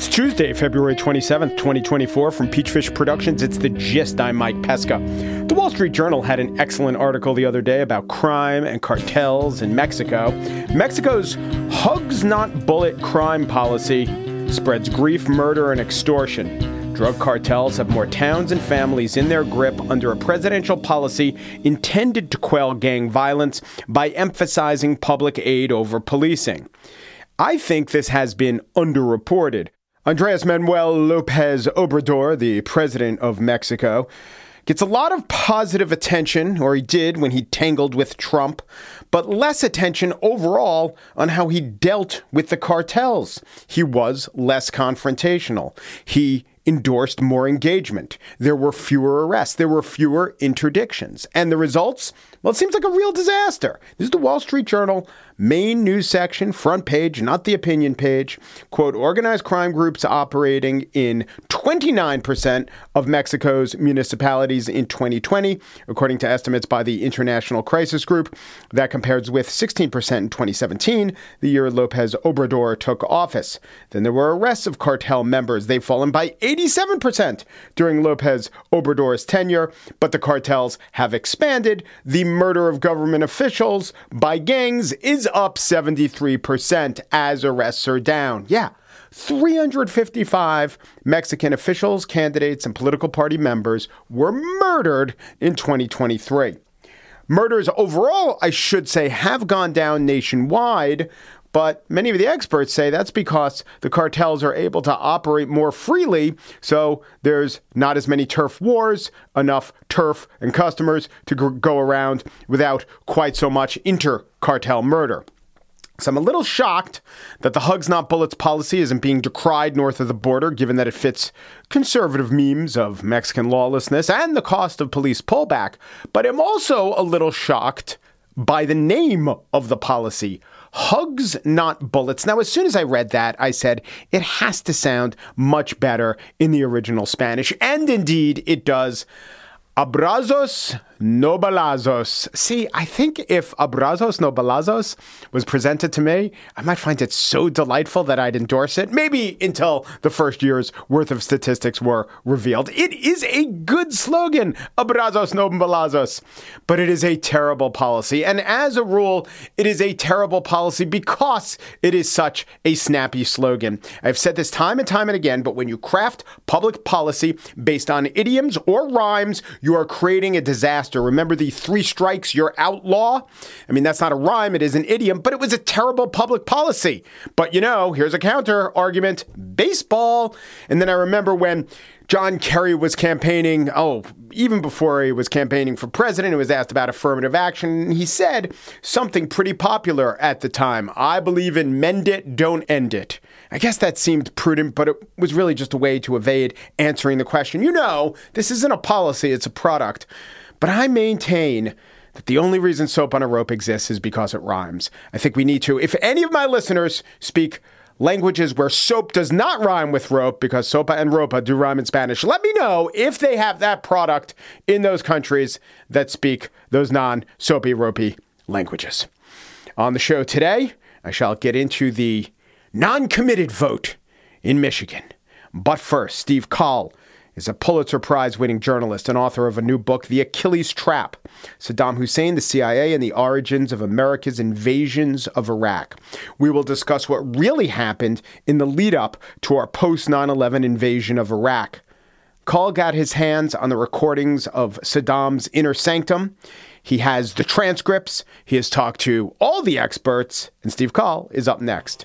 It's Tuesday, February 27th, 2024. From Peachfish Productions, it's The Gist. I'm Mike Pesca. The Wall Street Journal had an excellent article the other day about crime and cartels in Mexico. Mexico's hugs not bullet crime policy spreads grief, murder, and extortion. Drug cartels have more towns and families in their grip under a presidential policy intended to quell gang violence by emphasizing public aid over policing. I think this has been underreported. Andres Manuel Lopez Obrador, the president of Mexico, gets a lot of positive attention, or he did when he tangled with Trump, but less attention overall on how he dealt with the cartels. He was less confrontational. He endorsed more engagement. There were fewer arrests. There were fewer interdictions. And the results? Well, it seems like a real disaster. This is the Wall Street Journal main news section, front page, not the opinion page. Quote Organized crime groups operating in 29% of Mexico's municipalities in 2020, according to estimates by the International Crisis Group. That compares with 16% in 2017, the year Lopez Obrador took office. Then there were arrests of cartel members. They've fallen by 87% during Lopez Obrador's tenure, but the cartels have expanded. The murder of government officials by gangs is up 73% as arrests are down. Yeah. 355 Mexican officials, candidates, and political party members were murdered in 2023. Murders overall, I should say, have gone down nationwide, but many of the experts say that's because the cartels are able to operate more freely, so there's not as many turf wars, enough turf and customers to go around without quite so much inter cartel murder. So I'm a little shocked that the Hugs Not Bullets policy isn't being decried north of the border, given that it fits conservative memes of Mexican lawlessness and the cost of police pullback. But I'm also a little shocked by the name of the policy. Hugs, not bullets. Now, as soon as I read that, I said it has to sound much better in the original Spanish. And indeed, it does. Abrazos no balazos. See, I think if abrazos no balazos was presented to me, I might find it so delightful that I'd endorse it. Maybe until the first year's worth of statistics were revealed. It is a good slogan, abrazos no balazos, but it is a terrible policy. And as a rule, it is a terrible policy because it is such a snappy slogan. I've said this time and time and again, but when you craft public policy based on idioms or rhymes, you are creating a disaster Remember the three strikes, you're outlaw? I mean, that's not a rhyme, it is an idiom, but it was a terrible public policy. But you know, here's a counter argument baseball. And then I remember when John Kerry was campaigning, oh, even before he was campaigning for president, he was asked about affirmative action. and He said something pretty popular at the time I believe in mend it, don't end it. I guess that seemed prudent, but it was really just a way to evade answering the question. You know, this isn't a policy, it's a product. But I maintain that the only reason soap on a rope exists is because it rhymes. I think we need to, if any of my listeners speak languages where soap does not rhyme with rope, because sopa and ropa do rhyme in Spanish, let me know if they have that product in those countries that speak those non soapy ropey languages. On the show today, I shall get into the non committed vote in Michigan. But first, Steve Coll is a Pulitzer Prize winning journalist and author of a new book, The Achilles Trap Saddam Hussein, the CIA, and the Origins of America's Invasions of Iraq. We will discuss what really happened in the lead up to our post 9 11 invasion of Iraq. Coll got his hands on the recordings of Saddam's inner sanctum. He has the transcripts. He has talked to all the experts, and Steve Coll is up next.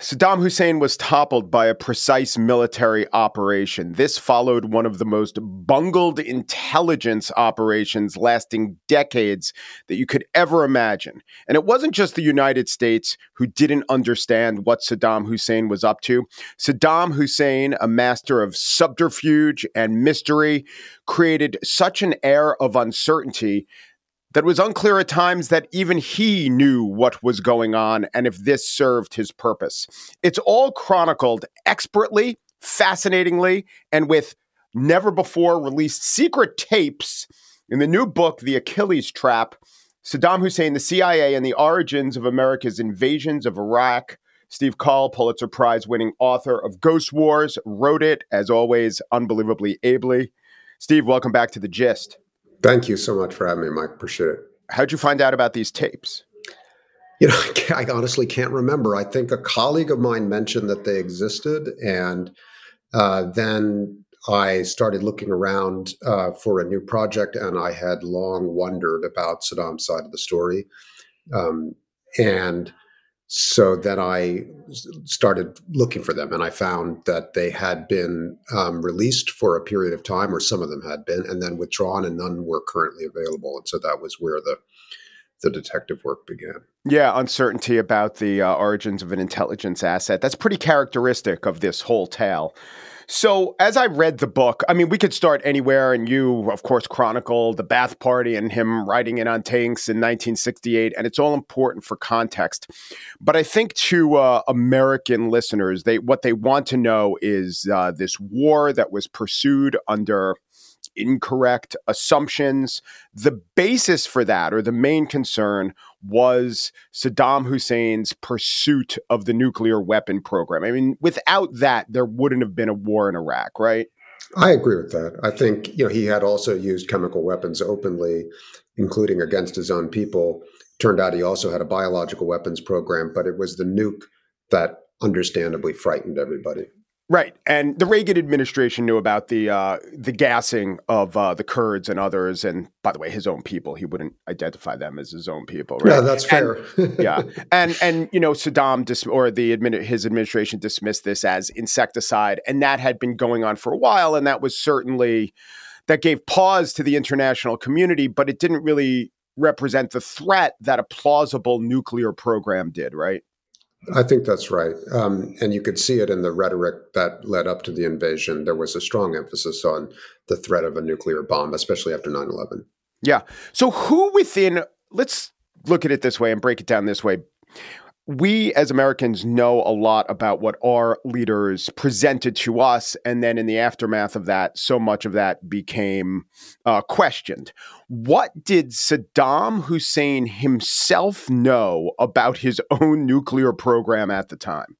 Saddam Hussein was toppled by a precise military operation. This followed one of the most bungled intelligence operations lasting decades that you could ever imagine. And it wasn't just the United States who didn't understand what Saddam Hussein was up to. Saddam Hussein, a master of subterfuge and mystery, created such an air of uncertainty that was unclear at times that even he knew what was going on and if this served his purpose. It's all chronicled expertly, fascinatingly, and with never before released secret tapes in the new book, The Achilles Trap Saddam Hussein, the CIA, and the Origins of America's Invasions of Iraq. Steve Coll, Pulitzer Prize winning author of Ghost Wars, wrote it, as always, unbelievably ably. Steve, welcome back to The Gist. Thank you so much for having me, Mike. Appreciate it. How'd you find out about these tapes? You know, I honestly can't remember. I think a colleague of mine mentioned that they existed, and uh, then I started looking around uh, for a new project, and I had long wondered about Saddam's side of the story. Um, and so then I started looking for them, and I found that they had been um, released for a period of time, or some of them had been, and then withdrawn, and none were currently available. And so that was where the the detective work began. Yeah, uncertainty about the uh, origins of an intelligence asset. That's pretty characteristic of this whole tale. So, as I read the book, I mean, we could start anywhere, and you, of course, chronicle the Ba'ath Party and him riding in on tanks in 1968, and it's all important for context. But I think to uh, American listeners, they what they want to know is uh, this war that was pursued under incorrect assumptions. The basis for that, or the main concern, was Saddam Hussein's pursuit of the nuclear weapon program. I mean, without that, there wouldn't have been a war in Iraq, right? I agree with that. I think you know he had also used chemical weapons openly, including against his own people. Turned out he also had a biological weapons program, but it was the nuke that understandably frightened everybody. Right, and the Reagan administration knew about the uh, the gassing of uh, the Kurds and others, and by the way, his own people. He wouldn't identify them as his own people. Right? Yeah, that's fair. And, yeah, and and you know, Saddam dis- or the admin- his administration dismissed this as insecticide, and that had been going on for a while, and that was certainly that gave pause to the international community, but it didn't really represent the threat that a plausible nuclear program did. Right. I think that's right. Um, and you could see it in the rhetoric that led up to the invasion. There was a strong emphasis on the threat of a nuclear bomb, especially after 9 11. Yeah. So, who within, let's look at it this way and break it down this way we as Americans know a lot about what our leaders presented to us. And then in the aftermath of that, so much of that became uh, questioned. What did Saddam Hussein himself know about his own nuclear program at the time?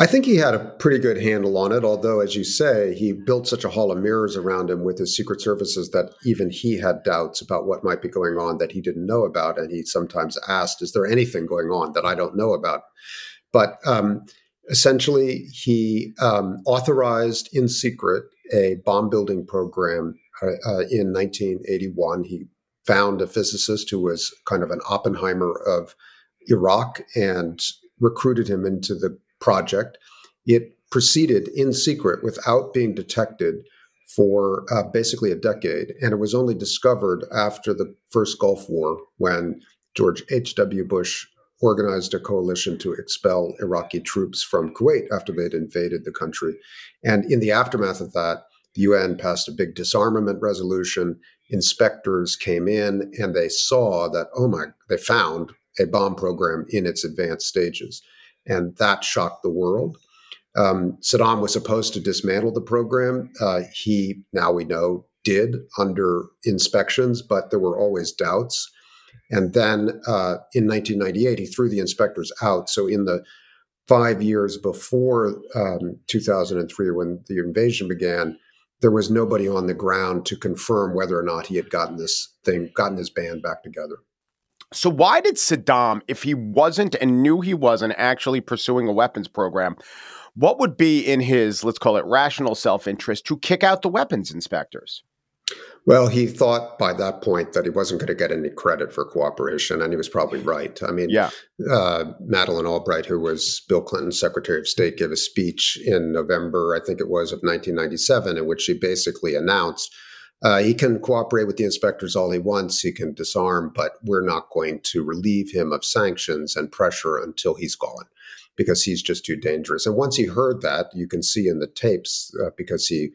I think he had a pretty good handle on it, although, as you say, he built such a hall of mirrors around him with his secret services that even he had doubts about what might be going on that he didn't know about. And he sometimes asked, Is there anything going on that I don't know about? But um, essentially, he um, authorized in secret a bomb building program uh, uh, in 1981. He found a physicist who was kind of an Oppenheimer of Iraq and recruited him into the project. It proceeded in secret without being detected for uh, basically a decade. And it was only discovered after the first Gulf War when George H.W. Bush organized a coalition to expel Iraqi troops from Kuwait after they'd invaded the country. And in the aftermath of that, the UN passed a big disarmament resolution. Inspectors came in and they saw that, oh my, they found a bomb program in its advanced stages and that shocked the world. Um, Saddam was supposed to dismantle the program. Uh, he, now we know, did under inspections, but there were always doubts. And then uh, in 1998, he threw the inspectors out. So in the five years before um, 2003, when the invasion began, there was nobody on the ground to confirm whether or not he had gotten this thing, gotten his band back together. So, why did Saddam, if he wasn't and knew he wasn't actually pursuing a weapons program, what would be in his, let's call it rational self interest, to kick out the weapons inspectors? Well, he thought by that point that he wasn't going to get any credit for cooperation, and he was probably right. I mean, yeah. Uh, Madeleine Albright, who was Bill Clinton's Secretary of State, gave a speech in November, I think it was, of 1997, in which she basically announced uh, he can cooperate with the inspectors all he wants, he can disarm, but we're not going to relieve him of sanctions and pressure until he's gone because he's just too dangerous. And once he heard that, you can see in the tapes, uh, because he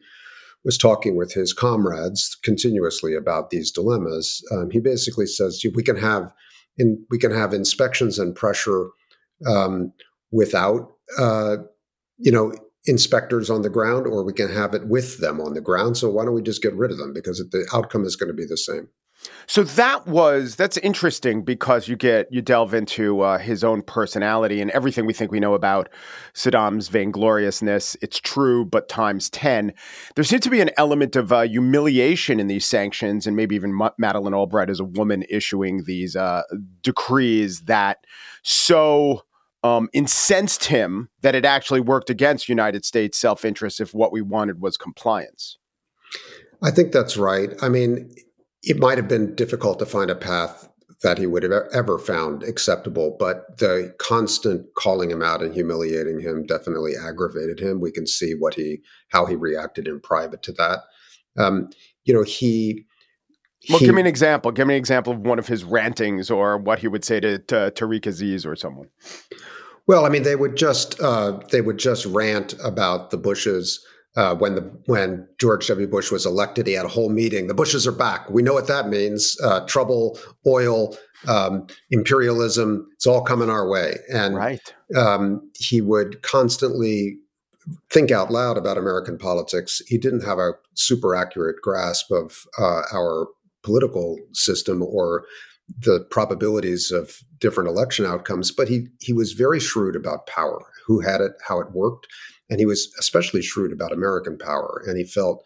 was talking with his comrades continuously about these dilemmas. Um, he basically says we can have in, we can have inspections and pressure um, without uh, you know inspectors on the ground, or we can have it with them on the ground. So why don't we just get rid of them because the outcome is going to be the same. So that was that's interesting because you get you delve into uh, his own personality and everything we think we know about Saddam's vaingloriousness. It's true, but times ten. There seems to be an element of uh, humiliation in these sanctions, and maybe even M- Madeleine Albright as a woman issuing these uh, decrees that so um, incensed him that it actually worked against United States self interest if what we wanted was compliance. I think that's right. I mean, it might have been difficult to find a path that he would have ever found acceptable, but the constant calling him out and humiliating him definitely aggravated him. We can see what he how he reacted in private to that. Um, you know, he. Well, he, give me an example. Give me an example of one of his rantings or what he would say to, to Tariq Aziz or someone. Well, I mean, they would just uh, they would just rant about the Bushes uh, when the when George W. Bush was elected, he had a whole meeting. The Bushes are back. We know what that means: uh, trouble, oil, um, imperialism. It's all coming our way. And right. um, he would constantly think out loud about American politics. He didn't have a super accurate grasp of uh, our political system or the probabilities of different election outcomes, but he he was very shrewd about power, who had it, how it worked and he was especially shrewd about American power. And he felt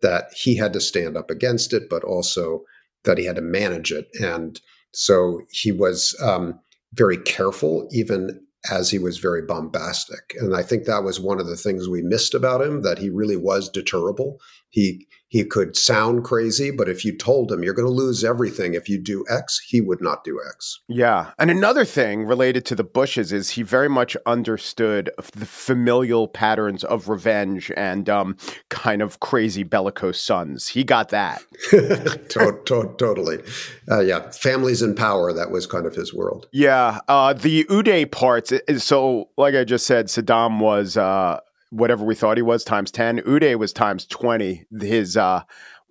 that he had to stand up against it, but also that he had to manage it. And so he was um, very careful, even as he was very bombastic. And I think that was one of the things we missed about him that he really was deterrable. He he could sound crazy, but if you told him you're going to lose everything if you do X, he would not do X. Yeah. And another thing related to the Bushes is he very much understood the familial patterns of revenge and um, kind of crazy bellicose sons. He got that. to- to- totally. Uh, yeah. Families in power, that was kind of his world. Yeah. Uh, the Uday parts, so like I just said, Saddam was. Uh, whatever we thought he was times 10 uday was times 20 his uh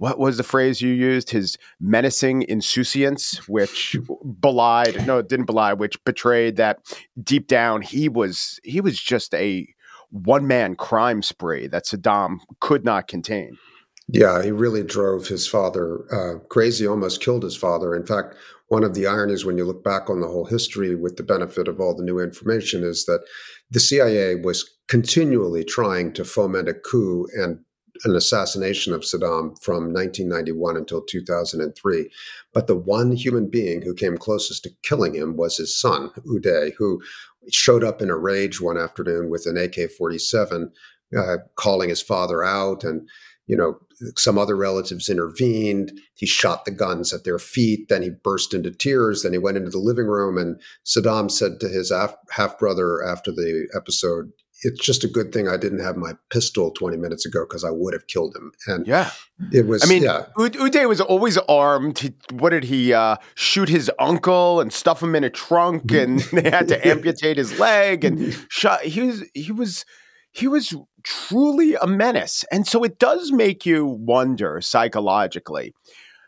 what was the phrase you used? His menacing insouciance which belied no it didn't belie which betrayed that deep down he was he was just a one man crime spree that saddam could not contain. Yeah he really drove his father uh, crazy almost killed his father. In fact one of the ironies when you look back on the whole history with the benefit of all the new information is that the CIA was continually trying to foment a coup and an assassination of Saddam from 1991 until 2003. But the one human being who came closest to killing him was his son, Uday, who showed up in a rage one afternoon with an AK 47, uh, calling his father out and you know, some other relatives intervened. He shot the guns at their feet. Then he burst into tears. Then he went into the living room, and Saddam said to his half brother after the episode, "It's just a good thing I didn't have my pistol 20 minutes ago because I would have killed him." And yeah, it was. I mean, yeah. Uday was always armed. He, what did he uh, shoot his uncle and stuff him in a trunk, and they had to amputate his leg and shot. He was he was he was truly a menace. And so it does make you wonder psychologically.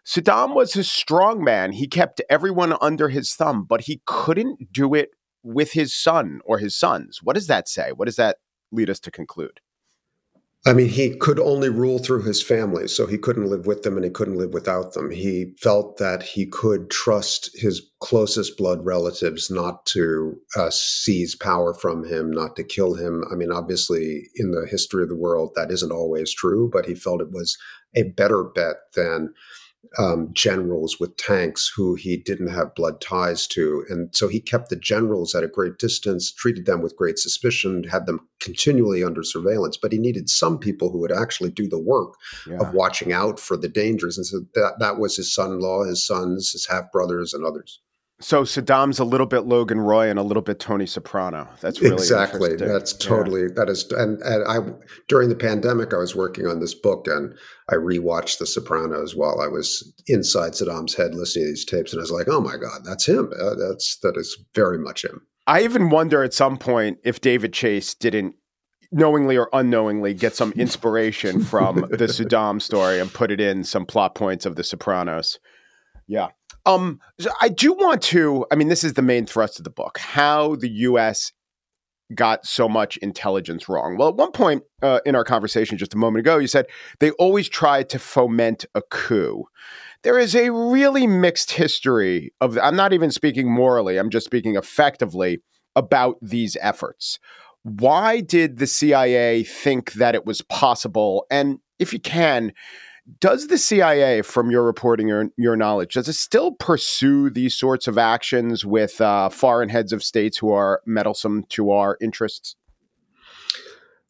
Saddam was a strong man. He kept everyone under his thumb, but he couldn't do it with his son or his sons. What does that say? What does that lead us to conclude? I mean, he could only rule through his family, so he couldn't live with them and he couldn't live without them. He felt that he could trust his closest blood relatives not to uh, seize power from him, not to kill him. I mean, obviously, in the history of the world, that isn't always true, but he felt it was a better bet than um, generals with tanks who he didn't have blood ties to. And so he kept the generals at a great distance, treated them with great suspicion, had them continually under surveillance. But he needed some people who would actually do the work yeah. of watching out for the dangers. And so that, that was his son in law, his sons, his half brothers, and others. So Saddam's a little bit Logan Roy and a little bit Tony Soprano. That's really exactly. That's totally yeah. that is. And, and I during the pandemic, I was working on this book, and I rewatched The Sopranos while I was inside Saddam's head listening to these tapes, and I was like, "Oh my god, that's him. Uh, that's that is very much him." I even wonder at some point if David Chase didn't knowingly or unknowingly get some inspiration from the Saddam story and put it in some plot points of The Sopranos. Yeah. Um, I do want to. I mean, this is the main thrust of the book: how the U.S. got so much intelligence wrong. Well, at one point uh, in our conversation just a moment ago, you said they always tried to foment a coup. There is a really mixed history of. I'm not even speaking morally. I'm just speaking effectively about these efforts. Why did the CIA think that it was possible? And if you can, does the CIA, from your reporting or your knowledge, does it still pursue these sorts of actions with uh, foreign heads of states who are meddlesome to our interests?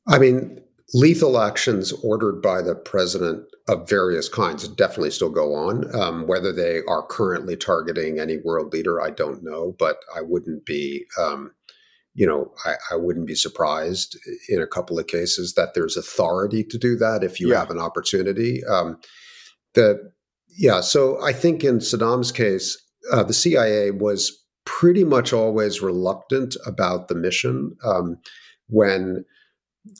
I mean, lethal actions ordered by the president of various kinds definitely still go on. Um, whether they are currently targeting any world leader, I don't know, but I wouldn't be. Um, you know, I, I, wouldn't be surprised in a couple of cases that there's authority to do that if you yeah. have an opportunity. Um, the yeah, so I think in Saddam's case, uh, the CIA was pretty much always reluctant about the mission. Um, when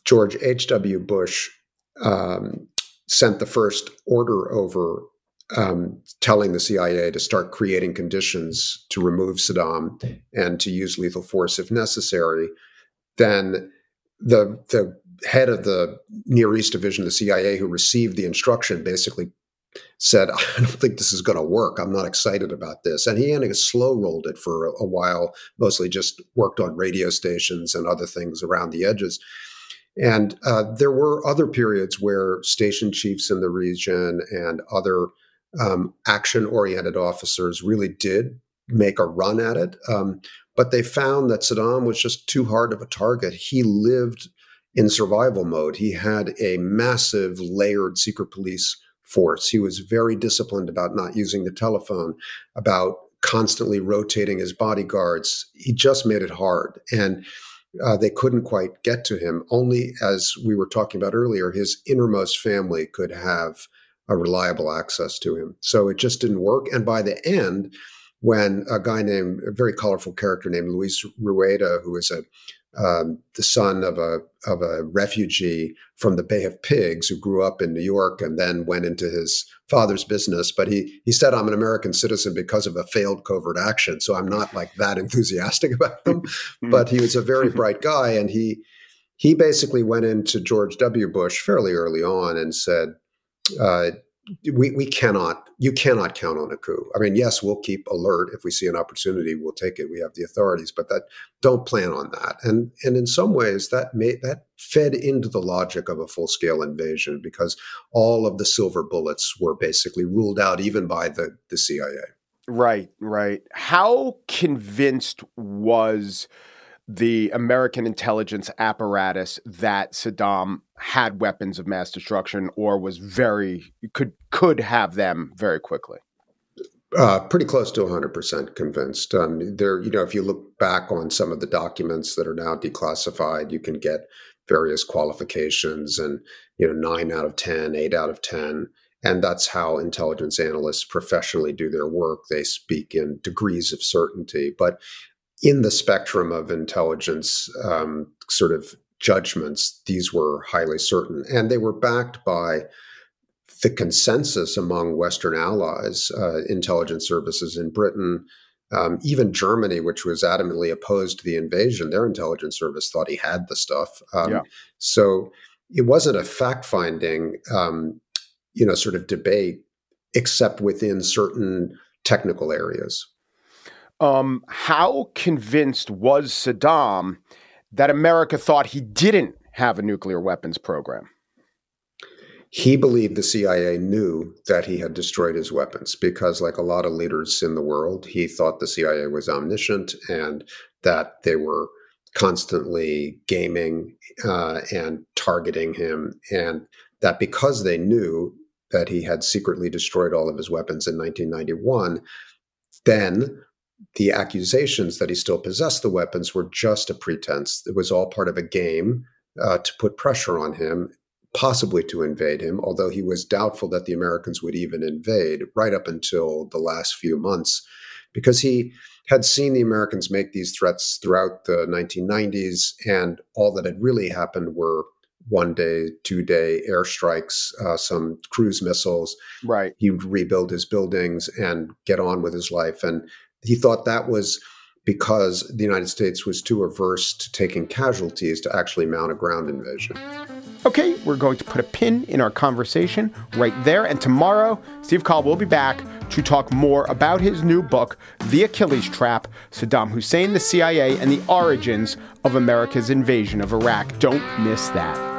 George H. W. Bush um, sent the first order over um, telling the CIA to start creating conditions to remove Saddam and to use lethal force if necessary, then the the head of the Near East division of the CIA who received the instruction basically said, "I don't think this is going to work. I'm not excited about this." And he kind of slow rolled it for a, a while, mostly just worked on radio stations and other things around the edges. And uh, there were other periods where station chiefs in the region and other um, action oriented officers really did make a run at it. Um, but they found that Saddam was just too hard of a target. He lived in survival mode. He had a massive layered secret police force. He was very disciplined about not using the telephone, about constantly rotating his bodyguards. He just made it hard. And uh, they couldn't quite get to him. Only, as we were talking about earlier, his innermost family could have a reliable access to him. So it just didn't work. And by the end, when a guy named a very colorful character named Luis Rueda, who is a um, the son of a of a refugee from the Bay of Pigs who grew up in New York and then went into his father's business. But he he said, "I'm an American citizen because of a failed covert action." So I'm not like that enthusiastic about them. but he was a very bright guy, and he he basically went into George W. Bush fairly early on and said, uh, we, we cannot you cannot count on a coup. I mean, yes, we'll keep alert if we see an opportunity, we'll take it. We have the authorities, but that don't plan on that. And and in some ways, that made that fed into the logic of a full scale invasion because all of the silver bullets were basically ruled out even by the the CIA. Right, right. How convinced was the American intelligence apparatus that Saddam had weapons of mass destruction or was very could could have them very quickly. Uh, pretty close to 100% convinced. Um, there, you know, if you look back on some of the documents that are now declassified, you can get various qualifications and, you know, nine out of 10, eight out of 10. And that's how intelligence analysts professionally do their work. They speak in degrees of certainty. But in the spectrum of intelligence um, sort of judgments, these were highly certain. And they were backed by the consensus among Western allies, uh, intelligence services in Britain, um, even Germany, which was adamantly opposed to the invasion, their intelligence service thought he had the stuff. Um, yeah. So it wasn't a fact finding, um, you know, sort of debate, except within certain technical areas. Um, how convinced was Saddam that America thought he didn't have a nuclear weapons program? He believed the CIA knew that he had destroyed his weapons because, like a lot of leaders in the world, he thought the CIA was omniscient and that they were constantly gaming uh, and targeting him, and that because they knew that he had secretly destroyed all of his weapons in 1991, then the accusations that he still possessed the weapons were just a pretense. It was all part of a game uh, to put pressure on him, possibly to invade him, although he was doubtful that the Americans would even invade right up until the last few months, because he had seen the Americans make these threats throughout the 1990s, and all that had really happened were one day, two day airstrikes, uh, some cruise missiles. Right. He would rebuild his buildings and get on with his life. And he thought that was because the United States was too averse to taking casualties to actually mount a ground invasion. Okay, we're going to put a pin in our conversation right there. And tomorrow, Steve Coll will be back to talk more about his new book, The Achilles Trap Saddam Hussein, the CIA, and the origins of America's invasion of Iraq. Don't miss that.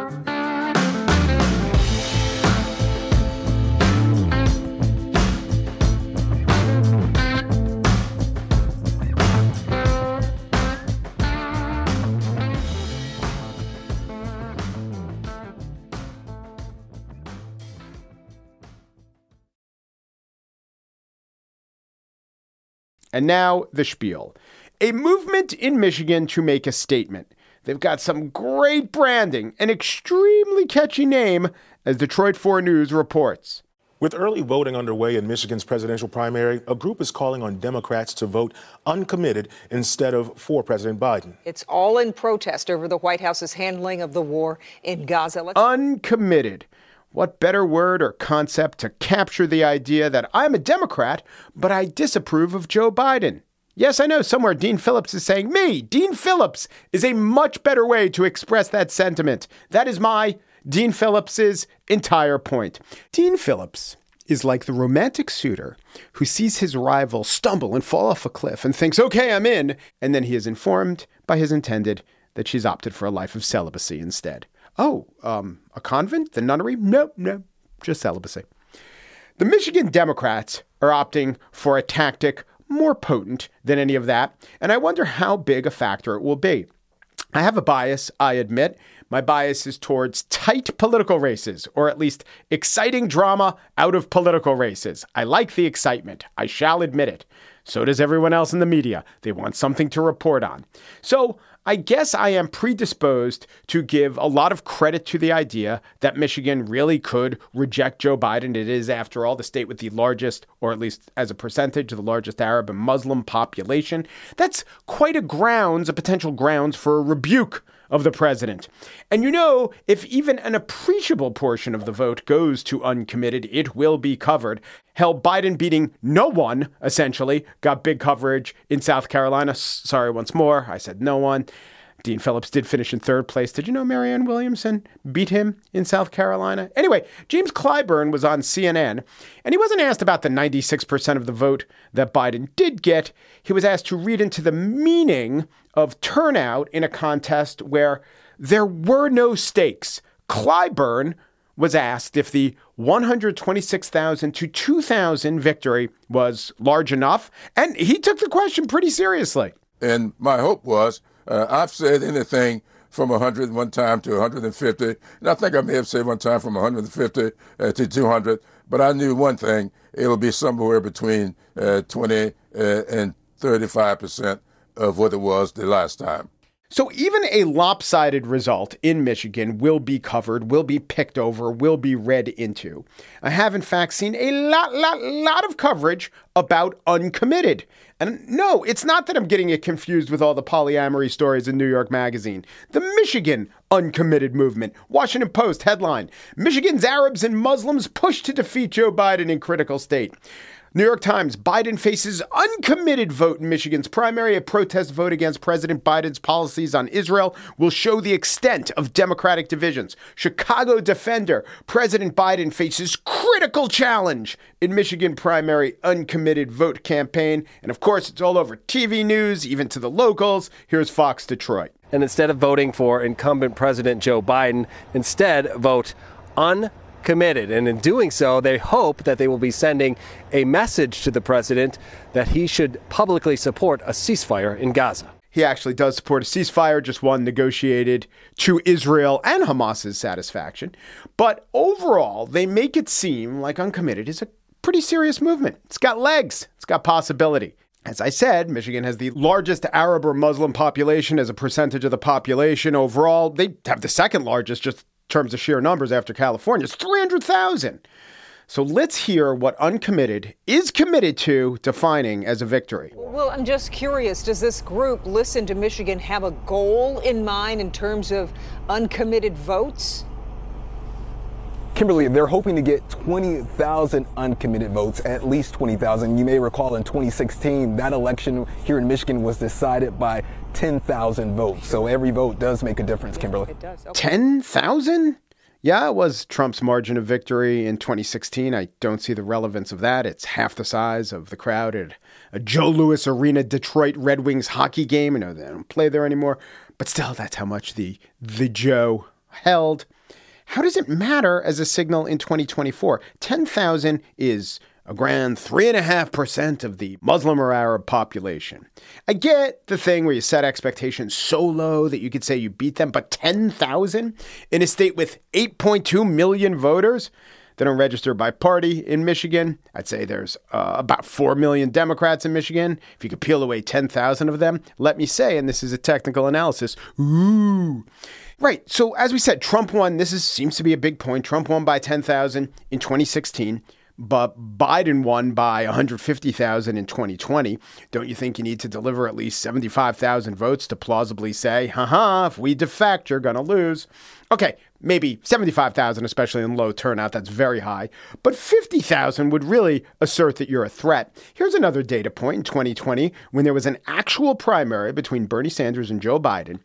And now the spiel. A movement in Michigan to make a statement. They've got some great branding, an extremely catchy name, as Detroit 4 News reports. With early voting underway in Michigan's presidential primary, a group is calling on Democrats to vote uncommitted instead of for President Biden. It's all in protest over the White House's handling of the war in Gaza. Let's- uncommitted. What better word or concept to capture the idea that I'm a Democrat, but I disapprove of Joe Biden? Yes, I know somewhere Dean Phillips is saying, me, Dean Phillips, is a much better way to express that sentiment. That is my, Dean Phillips's, entire point. Dean Phillips is like the romantic suitor who sees his rival stumble and fall off a cliff and thinks, okay, I'm in. And then he is informed by his intended that she's opted for a life of celibacy instead. Oh, um, a convent? The nunnery? No, no, just celibacy. The Michigan Democrats are opting for a tactic more potent than any of that, and I wonder how big a factor it will be. I have a bias, I admit. My bias is towards tight political races, or at least exciting drama out of political races. I like the excitement. I shall admit it. So does everyone else in the media. They want something to report on. So I guess I am predisposed to give a lot of credit to the idea that Michigan really could reject Joe Biden. It is, after all, the state with the largest, or at least as a percentage, the largest Arab and Muslim population. That's quite a grounds, a potential grounds for a rebuke of the president. And you know, if even an appreciable portion of the vote goes to uncommitted, it will be covered. Hell, Biden beating no one, essentially, got big coverage in South Carolina. Sorry once more, I said no one. Dean Phillips did finish in third place. Did you know Marianne Williamson beat him in South Carolina? Anyway, James Clyburn was on CNN, and he wasn't asked about the 96% of the vote that Biden did get. He was asked to read into the meaning of turnout in a contest where there were no stakes. Clyburn was asked if the 126,000 to 2,000 victory was large enough, and he took the question pretty seriously. And my hope was uh, I've said anything from 100 one time to 150, and I think I may have said one time from 150 uh, to 200, but I knew one thing, it'll be somewhere between uh, 20 uh, and 35 percent of what it was the last time. So even a lopsided result in Michigan will be covered, will be picked over, will be read into. I have in fact seen a lot, lot, lot of coverage about uncommitted. And no, it's not that I'm getting it confused with all the polyamory stories in New York Magazine. The Michigan uncommitted movement. Washington Post headline Michigan's Arabs and Muslims push to defeat Joe Biden in critical state. New York Times Biden faces uncommitted vote in Michigan's primary. A protest vote against President Biden's policies on Israel will show the extent of Democratic divisions. Chicago Defender President Biden faces critical challenge in Michigan primary uncommitted vote campaign. And of course, it's all over TV news, even to the locals. Here's Fox Detroit. And instead of voting for incumbent President Joe Biden, instead vote uncommitted committed. And in doing so, they hope that they will be sending a message to the president that he should publicly support a ceasefire in Gaza. He actually does support a ceasefire, just one negotiated to Israel and Hamas's satisfaction. But overall, they make it seem like uncommitted is a pretty serious movement. It's got legs, it's got possibility. As I said, Michigan has the largest Arab or Muslim population as a percentage of the population overall. They have the second largest, just terms of sheer numbers after California. It's 300,000. So let's hear what uncommitted is committed to defining as a victory. Well, I'm just curious does this group listen to Michigan have a goal in mind in terms of uncommitted votes? Kimberly, they're hoping to get 20,000 uncommitted votes, at least 20,000. You may recall in 2016, that election here in Michigan was decided by 10,000 votes. So every vote does make a difference, Kimberly. It does. 10,000? Yeah, it was Trump's margin of victory in 2016. I don't see the relevance of that. It's half the size of the crowd at a Joe Louis Arena Detroit Red Wings hockey game. I know they don't play there anymore, but still, that's how much the the Joe held. How does it matter as a signal in 2024? 10,000 is a grand 3.5% of the Muslim or Arab population. I get the thing where you set expectations so low that you could say you beat them, but 10,000 in a state with 8.2 million voters? that don't register by party in Michigan. I'd say there's uh, about 4 million Democrats in Michigan. If you could peel away 10,000 of them, let me say, and this is a technical analysis, ooh. Right. So as we said, Trump won. This is, seems to be a big point. Trump won by 10,000 in 2016 but Biden won by 150,000 in 2020. Don't you think you need to deliver at least 75,000 votes to plausibly say, haha, if we defect, you're going to lose? Okay, maybe 75,000, especially in low turnout, that's very high. But 50,000 would really assert that you're a threat. Here's another data point in 2020 when there was an actual primary between Bernie Sanders and Joe Biden.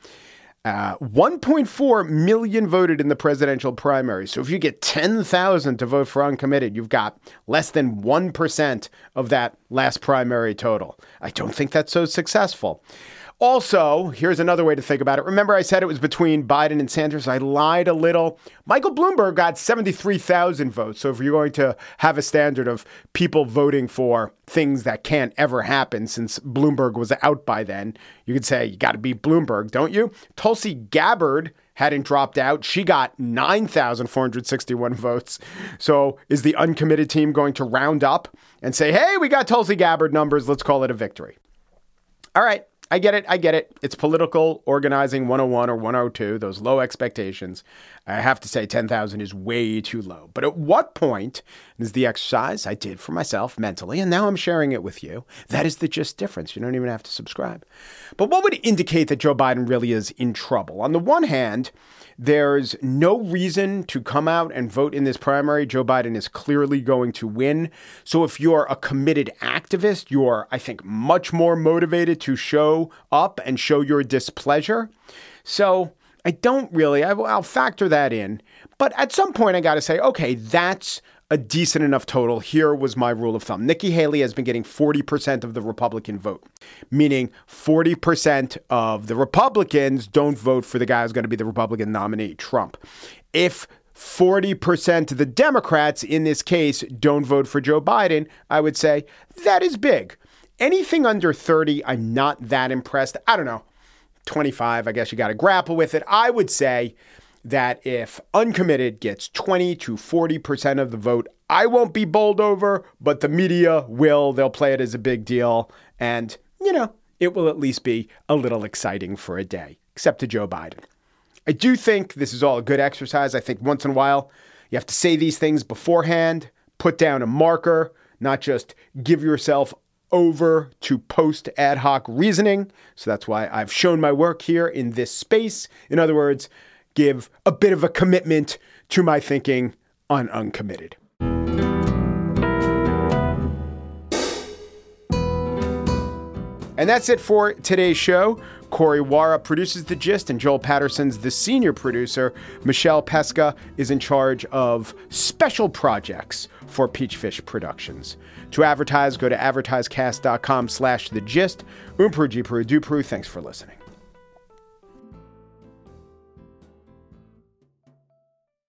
Uh, 1.4 million voted in the presidential primary. So if you get 10,000 to vote for uncommitted, you've got less than 1% of that last primary total. I don't think that's so successful. Also, here's another way to think about it. Remember, I said it was between Biden and Sanders. I lied a little. Michael Bloomberg got 73,000 votes. So if you're going to have a standard of people voting for things that can't ever happen since Bloomberg was out by then, you could say you got to beat Bloomberg, don't you? Tulsi Gabbard hadn't dropped out. She got 9,461 votes. So is the uncommitted team going to round up and say, hey, we got Tulsi Gabbard numbers. Let's call it a victory? All right. I get it. I get it. It's political organizing 101 or 102, those low expectations. I have to say 10,000 is way too low. But at what point is the exercise I did for myself mentally, and now I'm sharing it with you? That is the Gist difference. You don't even have to subscribe. But what would indicate that Joe Biden really is in trouble? On the one hand, there's no reason to come out and vote in this primary. Joe Biden is clearly going to win. So if you're a committed activist, you're, I think, much more motivated to show up and show your displeasure. So I don't really, I, will factor that in. But at some point, I got to say, okay, that's a decent enough total. Here was my rule of thumb. Nikki Haley has been getting 40% of the Republican vote, meaning 40% of the Republicans don't vote for the guy who's going to be the Republican nominee, Trump. If 40% of the Democrats in this case don't vote for Joe Biden, I would say that is big. Anything under 30, I'm not that impressed. I don't know. 25, I guess you got to grapple with it. I would say that if uncommitted gets 20 to 40% of the vote, I won't be bowled over, but the media will. They'll play it as a big deal. And, you know, it will at least be a little exciting for a day, except to Joe Biden. I do think this is all a good exercise. I think once in a while, you have to say these things beforehand, put down a marker, not just give yourself over to post ad hoc reasoning. So that's why I've shown my work here in this space. In other words, give a bit of a commitment to my thinking on uncommitted. And that's it for today's show. Corey Wara produces The Gist, and Joel Patterson's the senior producer. Michelle Pesca is in charge of special projects for Peachfish Productions. To advertise, go to advertisecast.com slash The Gist. Umpru, Jipru, Dupru, thanks for listening.